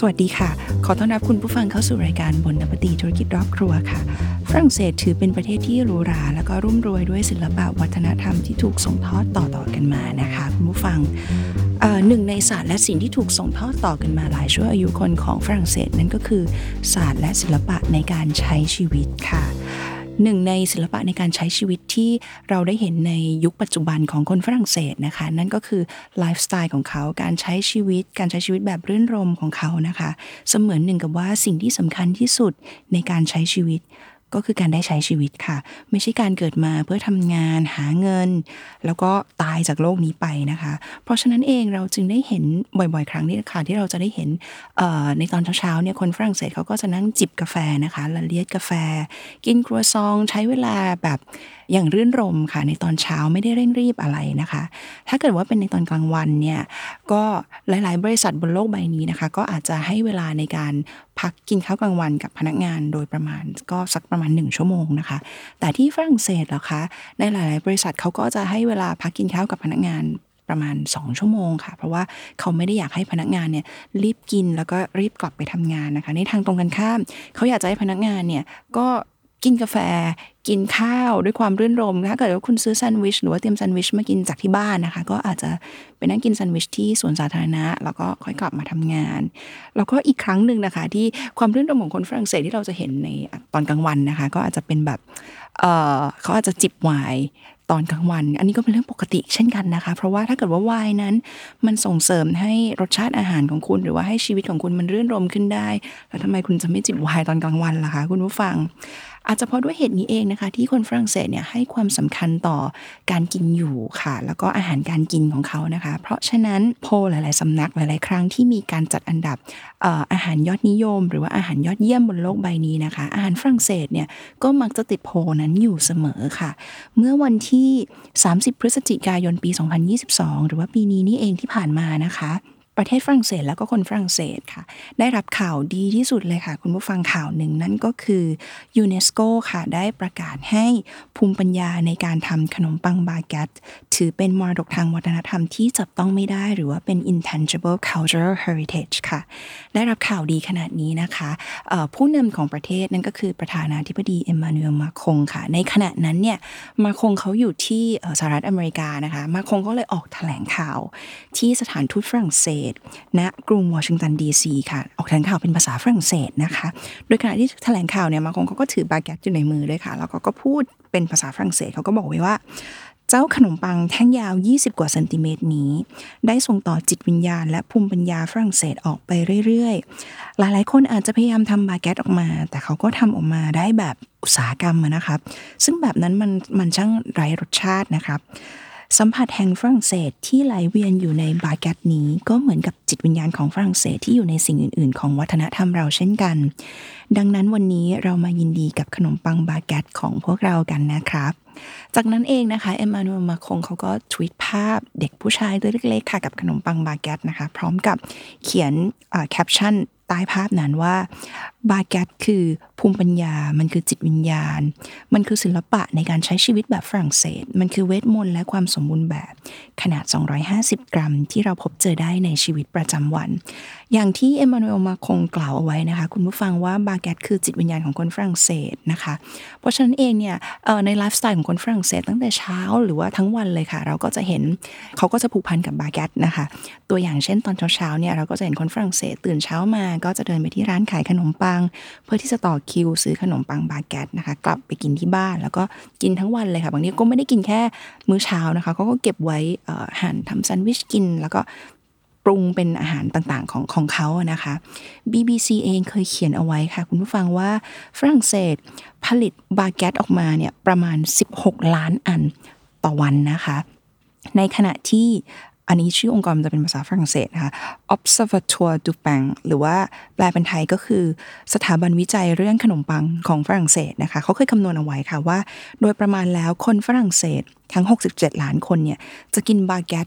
สวัสดีค่ะ ขอต้อนรับคุณผู้ฟังเข้าสู่รายการบนนปตีธุรกิจรอบครัวค่ะ ฝรั่งเศสถือเป็นประเทศที่หรูหรา แล้วก็รุ่มรวยด้วยศิลปะวัฒนธรรมที่ถูกส่งทอดต่อๆกันมานะคะคุณผู้ฟังหนึ่งในศาสตร์และสิ่งที่ถูกส่งทอดต่อกันมาหลายชั่วอายุคนของฝรั่งเศสนั่นก็คือศาสตร์และศิลปะในการใช้ชีวิตค่ะ หนึ่งในศิลปะในการใช้ชีวิตที่เราได้เห็นในยุคปัจจุบันของคนฝรั่งเศสนะคะ นั่นก็คือไลฟ์สไตล์ของเขาการใช้ชีวิต การใช้ชีวิตแบบรื่นรมของเขานะคะ เสมือนหนึ่งกับว่าสิ่งที่สำคัญที่สุดในการใช้ชีวิต ก็คือการได้ใช้ชีวิตค่ะ ไม่ใช่การเกิดมาเพื่อทำงานหาเงิน แล้วก็ตายจากโลกนี้ไปนะคะ เพราะฉะนั้นเองเราจึงได้เห็นบ่อยๆ ครั้งนี่ค่ะที่เราจะได้เห็นในตอนเช้าๆเนี่ยคนฝรั่งเศสเขาก็จะนั่งจิบกาแฟนะคะละเลียดกาแฟ กินครัวซองใช้เวลาแบบ อย่างรื่นรมค่ะ ในตอนเช้าไม่ได้เร่งรีบอะไรนะคะ ถ้าเกิดว่าเป็นในตอนกลางวันเนี่ยก็หลาย ๆ บริษัทบนโลกใบนี้นะคะ ก็อาจจะให้เวลาในการพักกินข้าวกลางวันกับพนักงานโดยประมาณก็สักประมาณ 1 ชั่วโมงนะคะ แต่ที่ฝรั่งเศสเหรอคะในหลาย ๆ บริษัทเขาก็จะให้เวลาพักกินข้าวกับพนักงานประมาณ 2 ชั่วโมงค่ะ เพราะว่าเขาไม่ได้อยากให้พนักงานเนี่ยรีบกินแล้วก็รีบกลับไปทำงานนะคะ ในทางตรงกันข้าม เขาอยากจะให้พนักงานเนี่ยก็กินกาแฟ กินข้าวด้วยความรื่นรมถ้าเกิดว่าคุณซื้อแซนด์วิชหรือว่าเตรียมแซนด์วิชมากินจากที่บ้านนะคะ ก็อาจจะไปนั่งกินแซนด์วิชที่สวนสาธารณะ แล้วก็ค่อยกลับมาทำงาน แล้วก็อีกครั้งหนึ่งนะคะ ที่ความรื่นรมของคนฝรั่งเศสที่เราจะเห็นในตอนกลางวันนะคะ ก็อาจจะเป็นแบบเออเขาอาจจะจิบไวน์ตอนกลางวัน อันนี้ก็เป็นเรื่องปกติเช่นกันนะคะ เพราะว่าถ้าเกิดว่าไวน์นั้น มันส่งเสริมให้รสชาติอาหารของคุณ หรือว่าให้ชีวิตของคุณมันรื่นรมขึ้นได้ แล้วทำไมคุณจะไม่จิบไวน์ตอนกลางวันล่ะคะ คุณผู้ฟัง อาจจะเพราะด้วยเหตุนี้เองนะคะ ที่คนฝรั่งเศสเนี่ยให้ความสำคัญต่อการกินอยู่ค่ะ แล้วก็อาหารการกินของเขานะคะ เพราะฉะนั้นโพลหลาย ๆสำนักหลาย ๆ ครั้งที่มีการจัดอันดับอออาหารยอดนิยม หรือว่าอาหารยอดเยี่ยมบนโลกใบนี้นะคะ อาหารฝรั่งเศสเนี่ยก็มักจะติดโพนั้นอยู่เสมอค่ะ เมื่อวันที่ 30 พฤศจิกายนปี 2022 หรือว่าปีนี้นี่เองที่ผ่านมานะคะ ประเทศฝรั่งเศสแล้วก็คนฝรั่งเศสค่ะ ได้รับข่าวดีที่สุดเลยค่ะ คุณผู้ฟังข่าวหนึ่งนั่นก็คือยูเนสโกค่ะ ได้ประกาศให้ภูมิปัญญาในการทำขนมปังบาเกตถือเป็นมรดกทางวัฒนธรรมที่จับต้องไม่ได้ หรือว่าเป็น intangible cultural heritage ค่ะ ได้รับข่าวดีขนาดนี้นะคะผู้นำของประเทศนั่นก็คือประธานาธิบดีเอ็มมานูเอลมาคงค่ะ ในขณะนั้นเนี่ยมาคงเขาอยู่ที่สหรัฐอเมริกานะคะ มาคงก็เลยออกแถลงข่าวที่สถานทูตฝรั่งเศสณกรุงวอชิงตันดีซีค่ะ ออกแถลงข่าวเป็นภาษาฝรั่งเศสนะคะ โดยขณะที่แถลงข่าวเนี่ยมาคงเขาก็ถือบาเกตอยู่ในมือด้วยค่ะ แล้วก็ก็พูดเป็นภาษาฝรั่งเศสเขาก็บอกไว้ว่าเจ้าขนมปังแท่งยาว 20 กว่าเซนติเมตรนี้ ได้ส่งต่อจิตวิญญาณ และภูมิปัญญาฝรั่งเศสออกไปเรื่อยๆ หลายๆ คนอาจจะพยายามทำบาเกตออกมา แต่เขาก็ทำออกมาได้แบบอุตสาหกรรมนะครับ ซึ่งแบบนั้นมันมันช่างไร้รสชาตินะครับ สัมผัสแห่งฝรั่งเศสที่ไหลเวียนอยู่ในบาเกตนี้ก็เหมือนกับจิตวิญญาณของฝรั่งเศสที่อยู่ในสิ่งอื่น ๆ ของวัฒนธรรมเราเช่นกัน ดังนั้นวันนี้เรามายินดีกับขนมปังบาเกตของพวกเรากันนะครับ จากนั้นเองนะคะเอ็มมานูเอลมาคงเขาก็ทวีตภาพเด็กผู้ชายตัวเล็กๆค่ะกับขนมปังบาเกตนะคะ พร้อมกับเขียนแคปชั่นใต้ภาพนั้นว่าบาเกตคือภูมิปัญญา มันคือจิตวิญญาณ มันคือศิลปะในการใช้ชีวิตแบบฝรั่งเศส มันคือเวทมนต์และความสมบูรณ์แบบ ขนาด 250 กรัม ที่เราพบเจอได้ในชีวิตประจำวัน อย่างที่เอ็มมานูเอลมาคงกล่าวเอาไว้นะคะ คุณผู้ฟังว่าบาเกตคือจิตวิญญาณของคนฝรั่งเศสนะคะ เพราะฉะนั้นเองเนี่ยในไลฟ์สไตล์ของคนฝรั่งเศสตั้งแต่เช้าหรือว่าทั้งวันเลยค่ะ เราก็จะเห็นเขาก็จะผูกพันกับบาเกตนะคะ ตัวอย่างเช่นตอนเช้าๆเนี่ยเราก็จะเห็นคนฝรั่งเศสตื่นเช้ามาก็จะเดินไปที่ร้านขายขนมปังเพื่อที่จะต่อคิวซื้อขนมปังบาเกตนะคะ กลับไปกินที่บ้านแล้วก็กินทั้งวันเลยค่ะ บางทีก็ไม่ได้กินแค่มื้อเช้านะคะเขาก็เก็บไว้หั่นทำแซนด์วิชกิน แล้วก็ปรุงเป็นอาหารต่างๆของของเขาอะนะคะ BBC เองเคยเขียนเอาไว้ค่ะ คุณผู้ฟังว่าฝรั่งเศสผลิตบาเกตออกมาเนี่ยประมาณ 16 ล้านอันต่อวันนะคะ ในขณะที่ อันนี้ชื่อองค์กรมันจะเป็นภาษาฝรั่งเศสนะคะ Observatoire du Pain หรือว่าแปลเป็นไทยก็คือ สถาบันวิจัยเรื่องขนมปังของฝรั่งเศสนะคะเขาเคยคำนวณเอาไว้ค่ะว่า โดยประมาณแล้วคนฝรั่งเศสทั้ง 67 ล้านคนเนี่ยจะกินบาเกต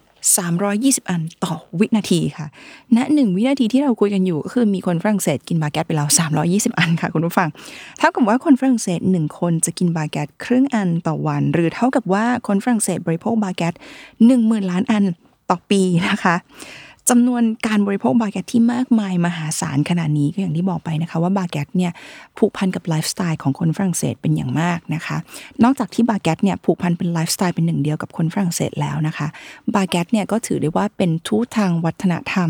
320 อันต่อวินาทีค่ะ ณหนึ่งวินาทีที่เราคุยกันอยู่ก็คือมีคนฝรั่งเศสกินบาเกตไปแล้ว 320 อันค่ะคุณผู้ฟัง เท่ากับว่าคนฝรั่งเศสหนึ่งคนจะกินบาเกตครึ่งอันต่อวัน หรือเท่ากับว่าคนฝรั่งเศสบริโภคบาเกต 10,000 ล้านอัน ต่อปีนะคะจำนวนการบริโภคบาเกตที่มากมายมหาศาลขนาดนี้ก็อย่างที่บอกไปนะคะ ว่าบาเกตเนี่ยผูกพันกับไลฟ์สไตล์ของคนฝรั่งเศสเป็นอย่างมากนะคะ นอกจากที่บาเกตเนี่ยผูกพันเป็นไลฟ์สไตล์เป็นหนึ่งเดียวกับคนฝรั่งเศสแล้วนะคะ บาเกตเนี่ยก็ถือได้ว่าเป็นทูตทางวัฒนธรรม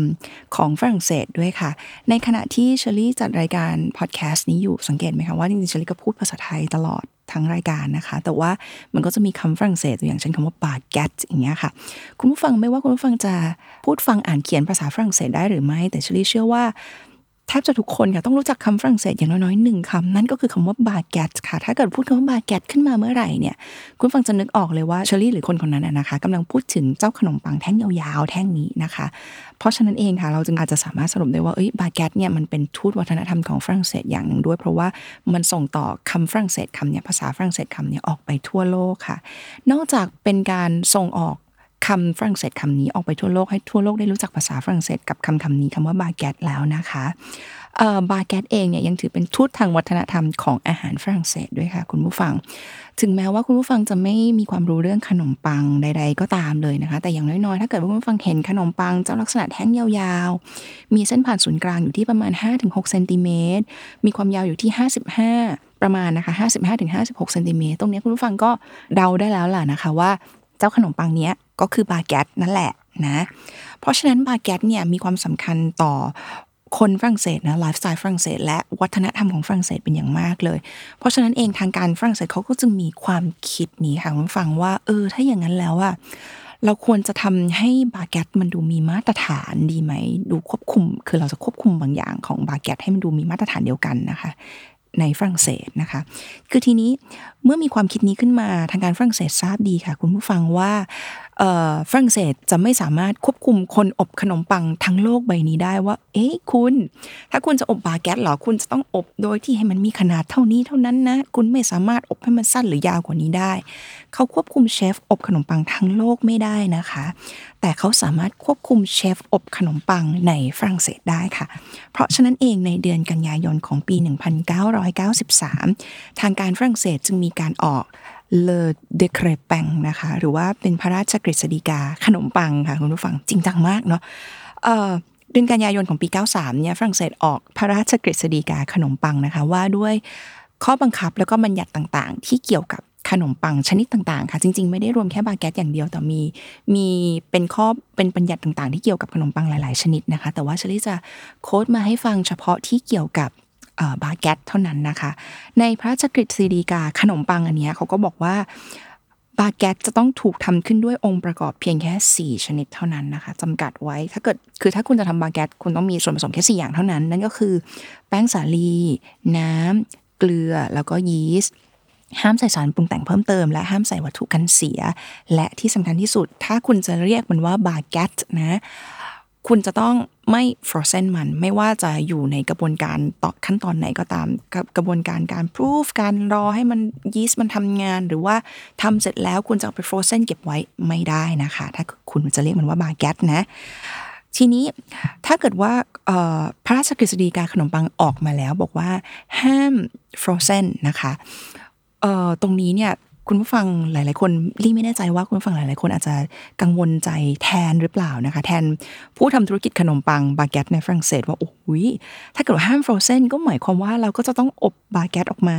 ของฝรั่งเศสด้วยค่ะ ในขณะที่เชอรี่จัดรายการพอดแคสต์นี้อยู่สังเกตไหมคะว่าจริงๆเชอรี่ก็พูดภาษาไทยตลอด ทั้งรายการนะคะ แต่ว่ามันก็จะมีคำฝรั่งเศสตัวอย่างเช่นคำว่าบาเกตอย่างเงี้ยค่ะ คุณผู้ฟังไม่ว่าคุณผู้ฟังจะพูดฟังอ่านเขียนภาษาฝรั่งเศสได้หรือไม่ แต่เชอรี่เชื่อว่า แทบจะทุกคนค่ะต้องรู้จักคำฝรั่งเศสอย่างน้อยๆหนึ่งคำนั่นก็คือคำว่าบาเกตค่ะ ถ้าเกิดพูดคำว่าบาเกตขึ้นมาเมื่อไหร่เนี่ย คุณฟังจะนึกออกเลยว่าเชอรี่หรือคนคนนั้นนะคะกำลังพูดถึงเจ้าขนมปังแท่งยาวๆ แท่งนี้นะคะ เพราะฉะนั้นเองค่ะ เราจึงอาจจะสามารถสรุปได้ว่าเอ้ยบาเกตเนี่ยมันเป็นทูตวัฒนธรรมของฝรั่งเศสอย่างหนึ่งด้วย เพราะว่ามันส่งต่อคำฝรั่งเศสคำเนี้ยภาษาฝรั่งเศสคำเนี้ยออกไปทั่วโลกค่ะ นอกจากเป็นการส่งออก คำฝรั่งเศสคำนี้ออกไปทั่วโลกให้ทั่วโลกได้รู้จักภาษาฝรั่งเศสกับคำคำนี้คำว่าบาเกตแล้วนะคะบาเกตเองเนี่ยยังถือเป็นทูตทางวัฒนธรรมของอาหารฝรั่งเศสด้วยค่ะคุณผู้ฟัง ถึงแม้ว่าคุณผู้ฟังจะไม่มีความรู้เรื่องขนมปังใด ๆ ก็ตามเลยนะคะ แต่อย่างน้อยๆ ถ้าเกิดว่าคุณผู้ฟังเห็นขนมปังเจ้าลักษณะแท่งยาวๆ มีเส้นผ่านศูนย์กลางอยู่ที่ประมาณ 5-6เซนติเมตร มีความยาวอยู่ที่ 55 ประมาณนะคะ55-56เซนติเมตร ตรงนี้คุณผู้ฟังก็เดาได้แล้วล่ะนะคะว่าเจ้าขนมปังเนี้ย ก็คือบาเกตนั่นแหละนะ เพราะฉะนั้นบาเกตเนี่ยมีความสำคัญต่อคนฝรั่งเศสนะไลฟ์สไตล์ฝรั่งเศสและวัฒนธรรมของฝรั่งเศสเป็นอย่างมากเลย เพราะฉะนั้นเองทางการฝรั่งเศสเขาก็จึงมีความคิดนี้ค่ะคุณฟังว่า เออ ถ้าอย่างนั้นแล้วอะเราควรจะทำให้บาเกตมันดูมีมาตรฐานดีไหม ดูควบคุม คือเราจะควบคุมบางอย่างของบาเกตให้มันดูมีมาตรฐานเดียวกันนะคะ ในฝรั่งเศสนะคะ คือทีนี้เมื่อมีความคิดนี้ขึ้นมาทางการฝรั่งเศสทราบดีค่ะ คุณผู้ฟังว่า ฝรั่งเศสจะไม่สามารถควบคุมคนอบขนมปังทั้งโลกใบนี้ได้ว่า เอ๊ะคุณ ถ้าคุณจะอบบาแกตหรอคุณจะต้องอบโดยที่ให้มันมีขนาดเท่านี้เท่านั้นนะ คุณไม่สามารถอบให้มันสั้นหรือยาวกว่านี้ได้ เขาควบคุมเชฟอบขนมปังทั้งโลกไม่ได้นะคะ แต่เขาสามารถควบคุมเชฟอบขนมปังในฝรั่งเศสได้ค่ะ เพราะฉะนั้นเองในเดือนกันยายนของปี 1993 ทางการฝรั่งเศสจึงมีการออก เลอเดครแปงนะคะ หรือว่าเป็นพระราชกฤษฎีกาขนมปังค่ะคุณผู้ฟังจริงจังมากเนาะเดือนกันยายนของปี 93 เนี่ยฝรั่งเศสออกพระราชกฤษฎีกาขนมปังนะคะว่าด้วยข้อบังคับแล้วก็บัญญัติต่างๆ ที่เกี่ยวกับขนมปังชนิดต่างๆ ค่ะ จริง ๆ ไม่ได้รวมแค่บาเกตอย่างเดียวแต่มีมีเป็นข้อเป็นบัญญัติต่างๆ ที่เกี่ยวกับขนมปังหลาย ๆ ชนิดนะคะ แต่ว่าเชลี่จะโค้ดมาให้ฟังเฉพาะที่เกี่ยวกับ บาเกตเท่านั้นนะคะ ในพระราชกฤษฎีกาขนมปังอันนี้เขาก็บอกว่าบาเกตจะต้องถูกทำขึ้นด้วยองค์ประกอบเพียงแค่ 4 ชนิดเท่านั้นนะคะจำกัดไว้ถ้าเกิดคือถ้าคุณจะทำบาเกตคุณต้องมีส่วนผสมแค่4อย่างเท่านั้น นั่นก็คือ แป้งสาลี น้ำเกลือแล้วก็ยีสต์ห้ามใส่สารปรุงแต่งเพิ่มเติม และห้ามใส่วัตถุกันเสีย และที่สำคัญที่สุด ถ้าคุณจะเรียกมันว่าบาเกตนะ คุณจะต้องไม่ฟรอเซนมัน ไม่ว่าจะอยู่ในกระบวนการต่อขั้นตอนไหนก็ตามกับกระบวนการการพรูฟการรอให้มันยีสต์มันทำงาน หรือว่าทำเสร็จแล้วคุณจะเอาไปฟรอเซนเก็บไว้ไม่ได้นะคะ ถ้าคุณจะเรียกมันว่าบาเกตนะ ทีนี้ถ้าเกิดว่าพระราชกฤษฎีกาขนมปังออกมาแล้วบอกว่าห้ามฟรอเซนนะคะตรงนี้เนี่ย คุณผู้ฟังหลาย ๆ คนรี่ไม่แน่ใจว่าคุณผู้ฟังหลาย ๆ คนอาจจะกังวลใจแทนหรือเปล่านะคะ แทนผู้ทำธุรกิจขนมปังบาเกตในฝรั่งเศสว่าโอ้ยถ้าเกิดห้ามฟรอเซนก็หมายความว่าเราก็จะต้องอบบาเกตออกมา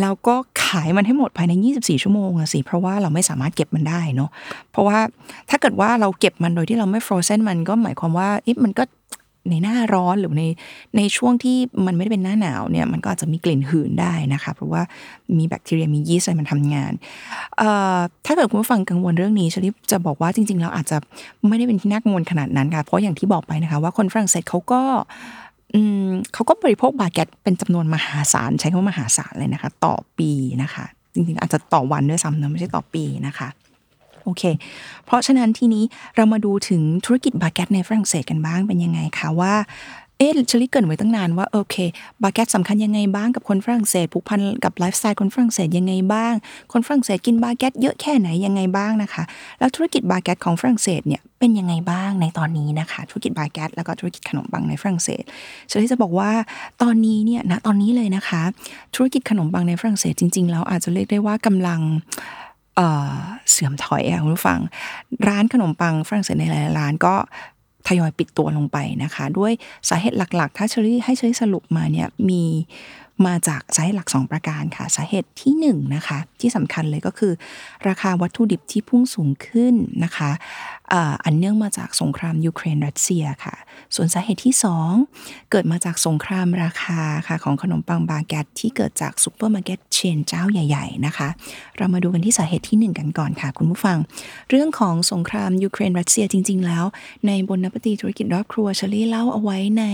แล้วก็ขายมันให้หมดภายใน 24 ชั่วโมงสิเพราะว่าเราไม่สามารถเก็บมันได้เนาะเพราะว่าถ้าเกิดว่าเราเก็บมันโดยที่เราไม่ฟรอเซนมันก็หมายความว่าอิมันก็ ในหน้าร้อนหรือในในช่วงที่มันไม่ได้เป็นหน้าหนาวเนี่ยมันก็อาจจะมีกลิ่นหืนได้นะคะเพราะว่ามีแบคทีเรียมียีสต์อะไรมันทำงานถ้าเกิดคุณผู้ฟังกังวลเรื่องนี้ชลิปจะบอกว่าจริงๆแล้วอาจจะไม่ได้เป็นที่น่ากังวลขนาดนั้นค่ะเพราะอย่างที่บอกไปนะคะ ว่าคนฝรั่งเศสเขาก็เขาก็บริโภคบาเกตเป็นจำนวนมหาศาลใช้คำว่ามหาศาลเลยนะคะ ต่อปีนะคะ จริงๆ อาจจะต่อวันด้วยซ้ำนะไม่ใช่ต่อปีนะคะ โอเค เพราะฉะนั้นทีนี้เรามาดูถึงธุรกิจบาเกตในฝรั่งเศสกันบ้างเป็นยังไงคะว่าเอ๊ะเชอรี่เกริ่นไว้ตั้งนานว่าโอเค บาเกตสำคัญยังไงบ้างกับคนฝรั่งเศสผูกพันกับไลฟ์สไตล์คนฝรั่งเศสยังไงบ้าง คนฝรั่งเศสกินบาเกตเยอะแค่ไหนยังไงบ้างนะคะ แล้วธุรกิจบาเกตของฝรั่งเศสเนี่ยเป็นยังไงบ้างในตอนนี้นะคะ ธุรกิจบาเกตแล้วก็ธุรกิจขนมปังในฝรั่งเศสเชลิจะบอกว่าตอนนี้เนี่ยณตอนนี้เลยนะคะ ธุรกิจขนมปังในฝรั่งเศสจริง ๆ แล้วอาจจะเรียกได้ว่ากำลัง เสื่อมถอยอะคุณผู้ฟัง ร้านขนมปังฝรั่งเศสในหลายร้านก็ทยอยปิดตัวลงไปนะคะ ด้วยสาเหตุหลักๆ ถ้าเชอรี่ให้เชอรี่สรุปมาเนี่ยมีมาจากสาเหตุหลัก 2 ประการค่ะ สาเหตุที่1นนะคะที่สำคัญเลยก็คือ ราคาวัตถุดิบที่พุ่งสูงขึ้นนะคะอันเนื่องมาจากสงครามยูเครนรัสเซียค่ะ ส่วนสาเหตุที่ 2 เกิดมาจากสงครามราคาค่ะของขนมปังบาเกตที่เกิดจากซูเปอร์มาร์เก็ตเชนเจ้าใหญ่ๆนะคะ เรามาดูกันที่สาเหตุที่ 1 กันก่อนค่ะ คุณผู้ฟัง เรื่องของสงครามยูเครนรัสเซียจริง ๆ แล้ว ในบนนปฏิธุรกิจรอบครัวเชอรี่เล่าเอาไว้ใน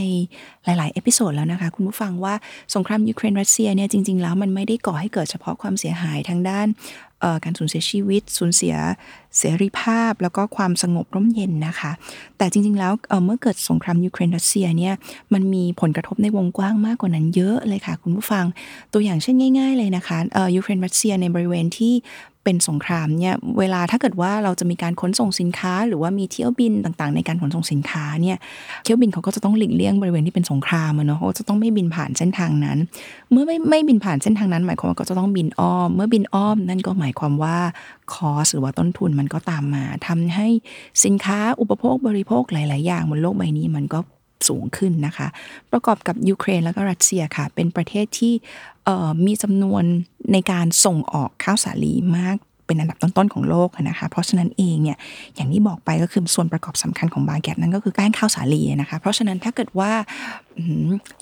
หลาย ๆ เอพิโซดแล้วนะคะ คุณผู้ฟังว่าสงครามยูเครนรัสเซียเนี่ยจริง ๆ แล้วมันไม่ได้ก่อให้เกิดเฉพาะความเสียหายทางด้านการสูญเสียชีวิต สูญเสียเสรีภาพ แล้วก็ความสงบร่มเย็นนะคะ แต่จริง ๆ แล้วเมื่อเกิดสงครามยูเครนรัสเซียเนี่ยมันมีผลกระทบในวงกว้างมากกว่านั้นเยอะเลยค่ะ คุณผู้ฟังตัวอย่างเช่นง่าย ๆ เลยนะคะยูเครนรัสเซียในบริเวณที่ เป็นสงครามเนี่ยเวลาถ้าเกิดว่าเราจะมีการขนส่งสินค้า หรือว่ามีเที่ยวบินต่างๆ ในการขนส่งสินค้าเนี่ยเที่ยวบินเขาก็จะต้องหลีกเลี่ยงบริเวณที่เป็นสงครามเนาะเขาจะต้องไม่บินผ่านเส้นทางนั้น เมื่อไม่ไม่บินผ่านเส้นทางนั้น หมายความว่าก็จะต้องบินอ้อม เมื่อบินอ้อมนั่นก็หมายความว่าคอสหรือว่าต้นทุนมันก็ตามมาทำให้สินค้าอุปโภคบริโภคหลาย ๆ อย่างบนโลกใบนี้มันก็สูงขึ้นนะคะ ประกอบกับยูเครนแล้วก็รัสเซียค่ะ เป็นประเทศที่ มีจำนวนในการส่งออกข้าวสาลีมากเป็นอันดับต้นๆของโลกนะคะ เพราะฉะนั้นเองเนี่ยอย่างที่บอกไปก็คือส่วนประกอบสำคัญของบาเกตนั่นก็คือแป้งข้าวสาลีนะคะ เพราะฉะนั้นถ้าเกิดว่า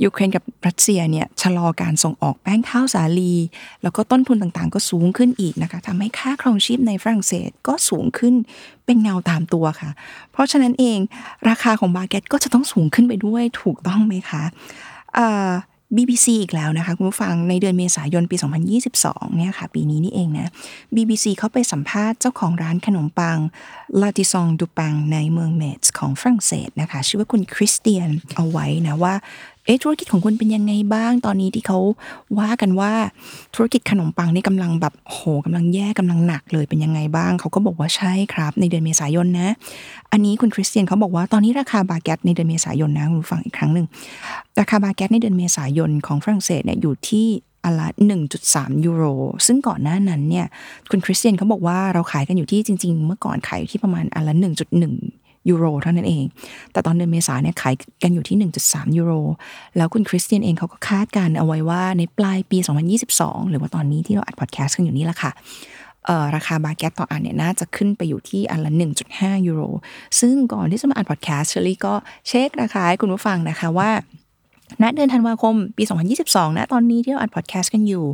ยูเครนกับรัสเซียเนี่ยชะลอการส่งออกแป้งข้าวสาลี แล้วก็ต้นทุนต่างๆ ก็สูงขึ้นอีกนะคะทำให้ค่าครองชีพในฝรั่งเศสก็สูงขึ้นเป็นเงาตามตัวค่ะ เพราะฉะนั้นเองราคาของบาเกตก็จะต้องสูงขึ้นไปด้วยถูกต้องไหมคะ BBC อีกแล้วนะคะคุณผู้ฟังในเดือนเมษายนปี 2022 เนี่ยค่ะ ปีนี้นี่เองนะ BBC เขาไปสัมภาษณ์เจ้าของร้านขนมปังลาติซองดูปังในเมืองเมทส์ของฝรั่งเศสนะคะ ชื่อว่าคุณคริสเตียนเอาไว้นะว่า เอ๊ะธุรกิจของคุณเป็นยังไงบ้างตอนนี้ที่เขาว่ากันว่าธุรกิจขนมปังนี่กำลังแบบโหกำลังแย่กำลังหนักเลยเป็นยังไงบ้าง เขาก็บอกว่าใช่ครับ ในเดือนเมษายนนะ อันนี้คุณคริสเตียนเขาบอกว่าตอนนี้ราคาบาเกตในเดือนเมษายนนะคุณฟังอีกครั้งหนึ่งราคาบาเกตในเดือนเมษายนของฝรั่งเศสเนี่ยอยู่ที่อันละ1.3 ยูโร ซึ่งก่อนหน้านั้นเนี่ย คุณคริสเตียนเขาบอกว่าเราขายกันอยู่ที่จริง ๆ เมื่อก่อนขายอยู่ที่ประมาณอันละ1.1 ยูโรเท่านั้นเอง แต่ตอนเดือนเมษาเนี่ยขายกันอยู่ที่ 1.3 ยูโร แล้วคุณคริสเตียนเองเขาก็คาดการณ์เอาไว้ว่าในปลายปี 2022 หรือว่าตอนนี้ที่เราอัดพอดแคสต์กันอยู่นี่แหละค่ะราคาบาแกตต่ออันเนี่ยน่าจะขึ้นไปอยู่ที่อันละ 1.5 ยูโร ซึ่งก่อนที่จะมาอัดพอดแคสต์เชอรี่ก็เช็คราคาให้คุณผู้ฟังนะคะว่า ณเดือนธันวาคมปี 2022 นะตอนนี้ที่เราอัดพอดแคสต์กันอยู่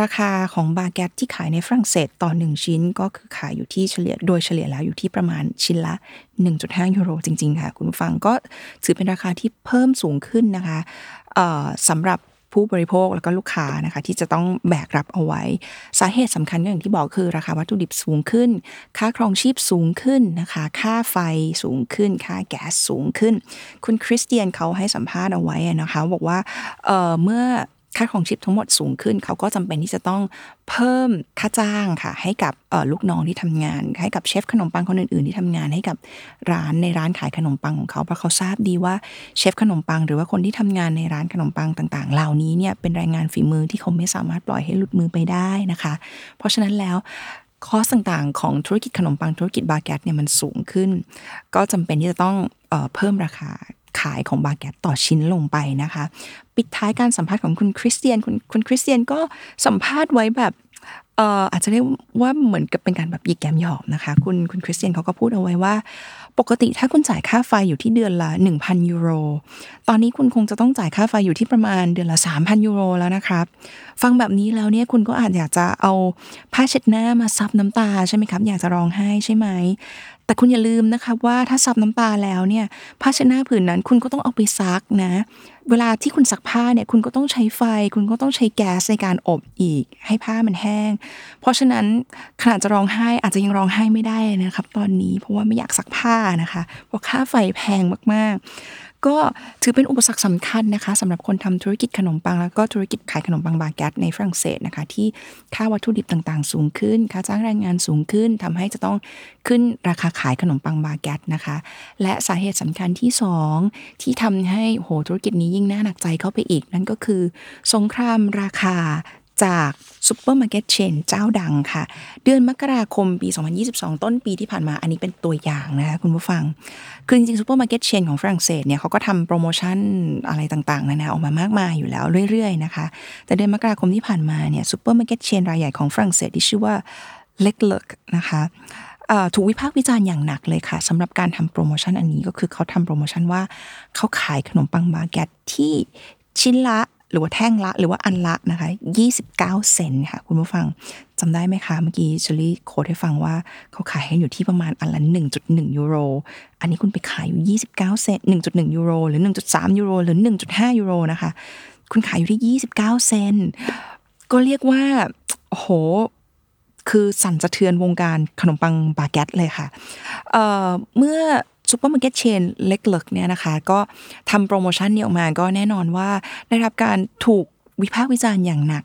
ราคาของบาแกตต์ที่ขายในฝรั่งเศสต่อ 1 ชิ้น ก็คือขายอยู่ที่เฉลี่ยโดยเฉลี่ยแล้วอยู่ที่ประมาณชิ้นละ 1.5 ยูโรจริง ๆ ค่ะ คุณฟังก็ถือเป็นราคาที่เพิ่มสูงขึ้นนะคะสำหรับ ผู้บริโภคแล้วก็ลูกค้านะคะที่จะต้องแบกรับเอาไว้ สาเหตุสำคัญก็อย่างที่บอกคือ ราคาวัตถุดิบสูงขึ้น ค่าครองชีพสูงขึ้นนะคะ ค่าไฟสูงขึ้น ค่าแก๊สสูงขึ้น คุณคริสเตียนเขาให้สัมภาษณ์เอาไว้นะคะบอกว่าเเมื่อ ค่าของชีพทั้งหมดสูงขึ้น เขาก็จำเป็นที่จะต้องเพิ่มค่าจ้างค่ะ ให้กับลูกน้องที่ทำงาน ให้กับเชฟขนมปังคนอื่นๆที่ทำงานให้กับร้านในร้านขายขนมปังของเขาเพราะเขาทราบดีว่าเชฟขนมปัง หรือว่าคนที่ทำงานในร้านขนมปังต่างๆ เหล่านี้เนี่ยเป็นแรงงานฝีมือที่เขาไม่สามารถปล่อยให้หลุดมือไปได้นะคะ เพราะฉะนั้นแล้วคอสต่างๆ ของธุรกิจขนมปังธุรกิจบาเกตเนี่ยมันสูงขึ้น ก็จำเป็นที่จะต้องเพิ่มราคา ขายของบาเกตต่อชิ้นลงไปนะคะ ปิดท้ายการสัมภาษณ์ของคุณคริสเตียนคุณคุณคริสเตียนก็สัมภาษณ์ไว้แบบเอ่ออาจจะเรียกว่าเหมือนกับเป็นการแบบหยิกแกมหยอกนะคะ คุณคุณคริสเตียนเขาก็พูดเอาไว้ว่า ปกติถ้าคุณจ่ายค่าไฟอยู่ที่เดือนละ 1,000 ยูโร ตอนนี้คุณคงจะต้องจ่ายค่าไฟอยู่ที่ประมาณเดือนละ 3,000 ยูโรแล้วนะครับ ฟังแบบนี้แล้วเนี่ยคุณก็อาจอยากจะเอาผ้าเช็ดหน้ามาซับน้ำตาใช่ไหมครับ อยากจะร้องไห้ใช่ไหม แต่คุณอย่าลืมนะคะว่าถ้าซับน้ำตาแล้วเนี่ยผ้าเช็ดหน้าผืนนั้นคุณก็ต้องเอาไปซักนะ เวลาที่คุณซักผ้าเนี่ยคุณก็ต้องใช้ไฟ คุณก็ต้องใช้แก๊สในการอบอีก ให้ผ้ามันแห้ง เพราะฉะนั้นขนาดจะร้องไห้อาจจะยังร้องไห้ไม่ได้นะครับ ตอนนี้เพราะว่าไม่อยากซักผ้านะคะเพราะค่าไฟแพงมากๆ ก็ถือเป็นอุปสรรคสำคัญนะคะสำหรับคนทำธุรกิจขนมปัง แล้วก็ธุรกิจขายขนมปังบาแกตในฝรั่งเศสนะคะ ที่ค่าวัตถุดิบต่างๆ สูงขึ้น ค่าจ้างแรงงานสูงขึ้นทำให้จะต้องขึ้นราคาขายขนมปังบาแกตนะคะ และสาเหตุสำคัญที่สองที่ทำให้โหธุรกิจนี้ยิ่งน่าหนักใจเข้าไปอีก นั่นก็คือ สงครามราคา จากซูเปอร์มาร์เก็ตเชนเจ้าดังค่ะ เดือนมกราคมปี 2022 ต้นปีที่ผ่านมาอันนี้เป็นตัวอย่างนะคะคุณผู้ฟัง คือจริงๆซูเปอร์มาร์เก็ตเชนของฝรั่งเศสเนี่ยเขาก็ทำโปรโมชั่นอะไรต่างๆ นานาออกมามากมายอยู่แล้วเรื่อยๆนะคะ แต่เดือนมกราคมที่ผ่านมาเนี่ยซูเปอร์มาร์เก็ตเชนรายใหญ่ของฝรั่งเศสที่ชื่อว่าLeclerc นะคะถูกวิพากษ์วิจารณ์อย่างหนักเลยค่ะสำหรับการทำโปรโมชั่นอันนี้ก็คือเขาทำโปรโมชั่นว่าเขาขายขนมปังบาเกตที่ชิ้นละ หรือว่าแท่งละ หรือว่าอันละนะคะ29 เซนต์ค่ะคุณผู้ฟังจำได้ไหมคะ เมื่อกี้เชอรี่ quote ให้ฟังว่าเขาขายกันอยู่ที่ประมาณอันละ 1.1 ยูโร อันนี้คุณไปขายอยู่ 29 เซนต์ 1.1 ยูโร หรือ 1.3 ยูโร หรือ 1.5 ยูโรนะคะ คุณขายอยู่ที่ 29 เซนต์ก็เรียกว่าโอ้โหคือสั่นสะเทือนวงการขนมปังบาเกตเลยค่ะเมื่อ ซูเปอร์มาร์เก็ตเชน Leclerc เนี่ยนะคะก็ทำโปรโมชั่นนี้ออกมาก็แน่นอนว่าได้รับการถูกวิพากษ์วิจารณ์อย่างหนัก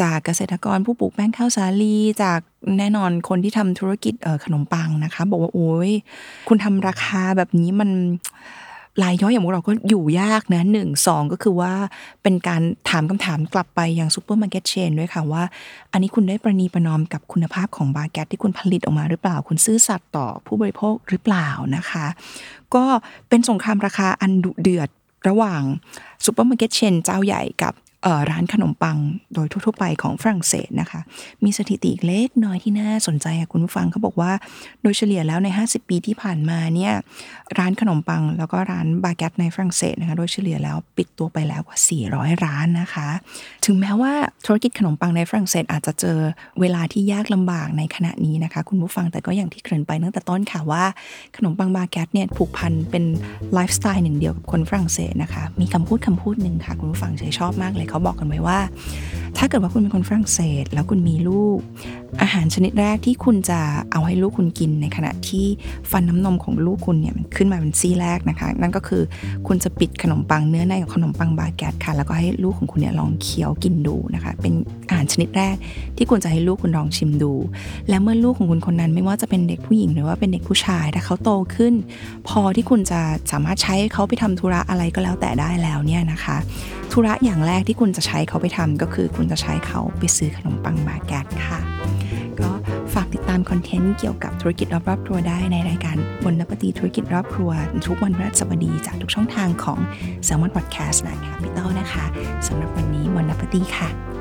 จากเกษตรกรผู้ปลูกแป้งข้าวสาลีจากแน่นอนคนที่ทำธุรกิจขนมปังนะคะ บอกว่าโอ้ยคุณทำราคาแบบนี้มัน รายย่อยอย่างพวกเราก็อยู่ยากนะหนึ่งสองก็คือว่าเป็นการถามคำถามกลับไปยังซูเปอร์มาร์เก็ตเชนด้วยค่ะว่า อันนี้คุณได้ประนีประนอมกับคุณภาพของบาเกตที่คุณผลิตออกมาหรือเปล่า คุณซื่อสัตย์ต่อผู้บริโภคหรือเปล่านะคะ ก็เป็นสงครามราคาอันดุเดือดระหว่างซูเปอร์มาร์เก็ตเชนเจ้าใหญ่กับ ร้านขนมปังโดยทั่วๆไปของฝรั่งเศสนะคะ มีสถิติเล็กน้อยที่น่าสนใจคุณผู้ฟังเขาบอกว่า โดยเฉลี่ยแล้วใน 50 ปีที่ผ่านมาเนี่ยร้านขนมปังแล้วก็ร้านบาเกตในฝรั่งเศสนะคะโดยเฉลี่ยแล้วปิดตัวไปแล้วกว่า 400 ร้านนะคะ ถึงแม้ว่าธุรกิจขนมปังในฝรั่งเศสอาจจะเจอเวลาที่ยากลำบากในขณะนี้นะคะ คุณผู้ฟังแต่ก็อย่างที่เกริ่นไปตั้งแต่ต้นค่ะว่าขนมปังบาเกตเนี่ยผูกพันเป็นไลฟ์สไตล์หนึ่งเดียวกับคนฝรั่งเศสนะคะมีคำพูดคำพูดหนึ่งค่ะคุณผู้ฟังใช้ชอบมากเลยเขาบอกกันไว้ว่า ถ้าเกิดว่าคุณเป็นคนฝรั่งเศส แล้วคุณมีลูก อาหารชนิดแรกที่คุณจะเอาให้ลูกคุณกินในขณะที่ฟันน้ำนมของลูกคุณเนี่ยมันขึ้นมาเป็นซี่แรกนะคะ นั่นก็คือคุณจะปิดขนมปังเนื้อในกับขนมปังบาแกตค่ะ แล้วก็ให้ลูกของคุณเนี่ยลองเคี้ยวกินดูนะคะ เป็นอาหารชนิดแรกที่คุณจะให้ลูกคุณลองชิมดู และเมื่อลูกของคุณคนนั้น ไม่ว่าจะเป็นเด็กผู้หญิงหรือว่าเป็นเด็กผู้ชายถ้าเขาโตขึ้น พอที่คุณจะสามารถใช้เขาไปทำธุระอะไรก็แล้วแต่ได้แล้วเนี่ยนะคะ ธุระอย่างแรกที่คุณุณจะใช้เขาไปทำก็คือคุณจะใช้เขาไปซื้อขนมปังบาแกตค่ะ ก็ฝากติดตามคอนเทนต์เกี่ยวกับธุรกิจรอบรอบครัวได้ในรายการบนนปฏิธุรกิจรอบครัว ทุกวันพฤหัสบดีจากทุกช่องทางของ s ซ l m o n Podcast และ Capital นะคะสำหรับวันนี้บนนปฏิค่ะ